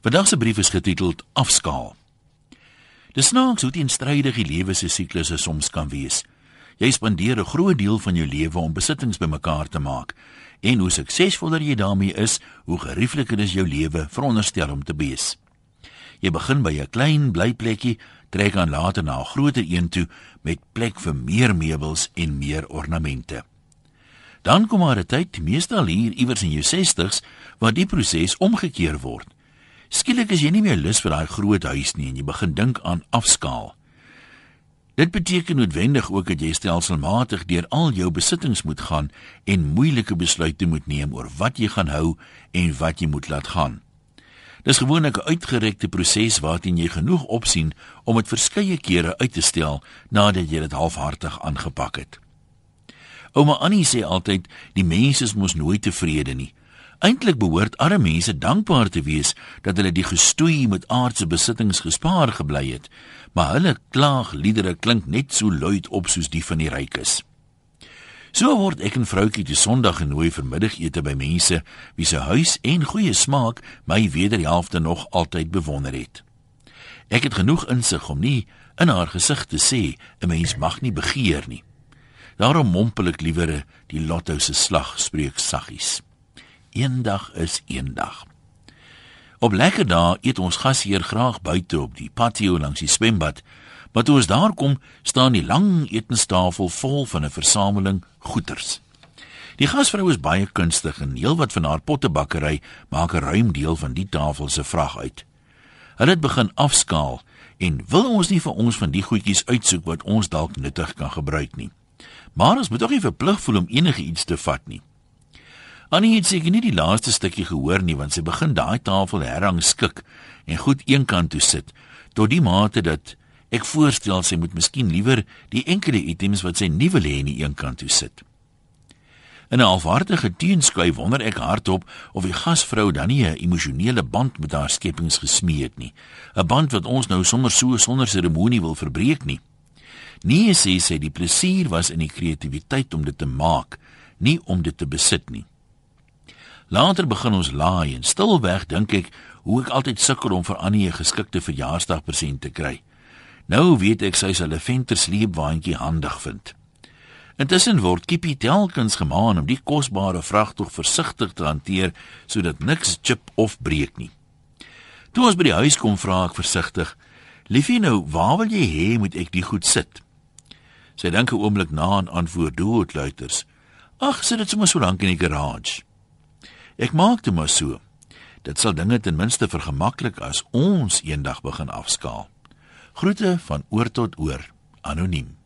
Vandag se brief is getiteld Afskaal. Dis snaaks hoe teenstrydig die lewe se siklusse soms kan wees. Jy spandeer 'n groot deel van jou lewe om besittings bymekaar te maak. En hoe suksesvoller jy daarmee is, hoe geriefliker is jou lewe veronderstel om te wees. Jy begin by 'n klein blyplekkie, trek aan later na 'n groter een toe met plek vir meer meubels en meer ornamente. Dan kom maar 'n tyd, meestal hier iewers in jou 60's, waar die proses omgekeer word. Skielik is jy nie meer lus vir daai groot huis nie en jy begin dink aan afskaal. Dit beteken noodwendig ook dat jy stelselmatig deur al jou besittings moet gaan en moeilike besluite moet neem oor wat jy gaan hou en wat jy moet laat gaan. Dis gewoonlik 'n uitgerekte proses waarteen jy genoeg opsien om dit verskeie kere uit te stel nadat jy dit halfhartig aangepak het. Ouma Annie sê altyd die mense is mos nooit tevrede nie. Eintlik behoort arme mense dankbaar te wees dat hulle die gestoei met aardse besittings gespaar gebly het, maar hulle klaagliedere klink net so luid op soos die van die rykes. So word ek en vroutjie die Sondag genooi vir middagete by mense wie se huis en goeie smaak my wederhelfte nog altyd bewonder het. Ek het genoeg insig om nie in haar gesig te sê 'n mens mag nie begeer nie. Daarom mompel ek liewer die lotto se slag spreek saggies. Eendag is eendag. Op lekker dae eet ons gasheer graag buite op die patio langs die swembad, maar toe ons daar kom, staan die lang etenstafel vol van 'n versameling goeders. Die gasvrou is baie kunstig en heelwat van haar pottebakkery maak 'n ruim deel van die tafel se vrag uit. Hulle het begin afskaal en wil ons nie vir ons van die goedjies uitsoek wat ons dalk nuttig kan gebruik nie. Maar ons moet ook nie verplig voel om enige iets te vat nie. Annie het seker nie die laaste stukkie gehoor nie want sy begin daai tafel herrang skik en goed eenkant toe sit tot die mate dat ek voorstel sy moet miskien liewer die enkele items wat sy nie wil hê in die eenkant toe sit. In 'n alwaardige teenskuif wonder ek hardop of die gasvrou dan nie 'n emosionele band met haar skepings gesmee het nie, 'n band wat ons nou sommer so sonder seremonie wil verbreek nie. Nee, sê sy, die plesier was in die kreatiwiteit om dit te maak, nie om dit te besit nie. Later begin ons laai en stilweg dink ek hoe ek altyd sukkel om vir Annie 'n geskikte verjaarsdagpresent te kry. Nou weet ek sy sal 'n ventersleepwaandjie handig vind. Intussen word Kippie telkens gemaan om die kosbare vrag tog versigtig te hanteer sodat niks chip of breek nie. Toe ons by die huis kom, vra ek versigtig: "Liefie, nou, waar wil jy hê moet ek die goed sit?" Sy dink 'n oomblik na en antwoord doodluiters: "Ag, sit dit sommer so lank in die garage." Ek maak dit maar so. Dit sal dinge ten minste vergemaklik as ons eendag begin afskaal. Groete van oor tot oor. Anoniem.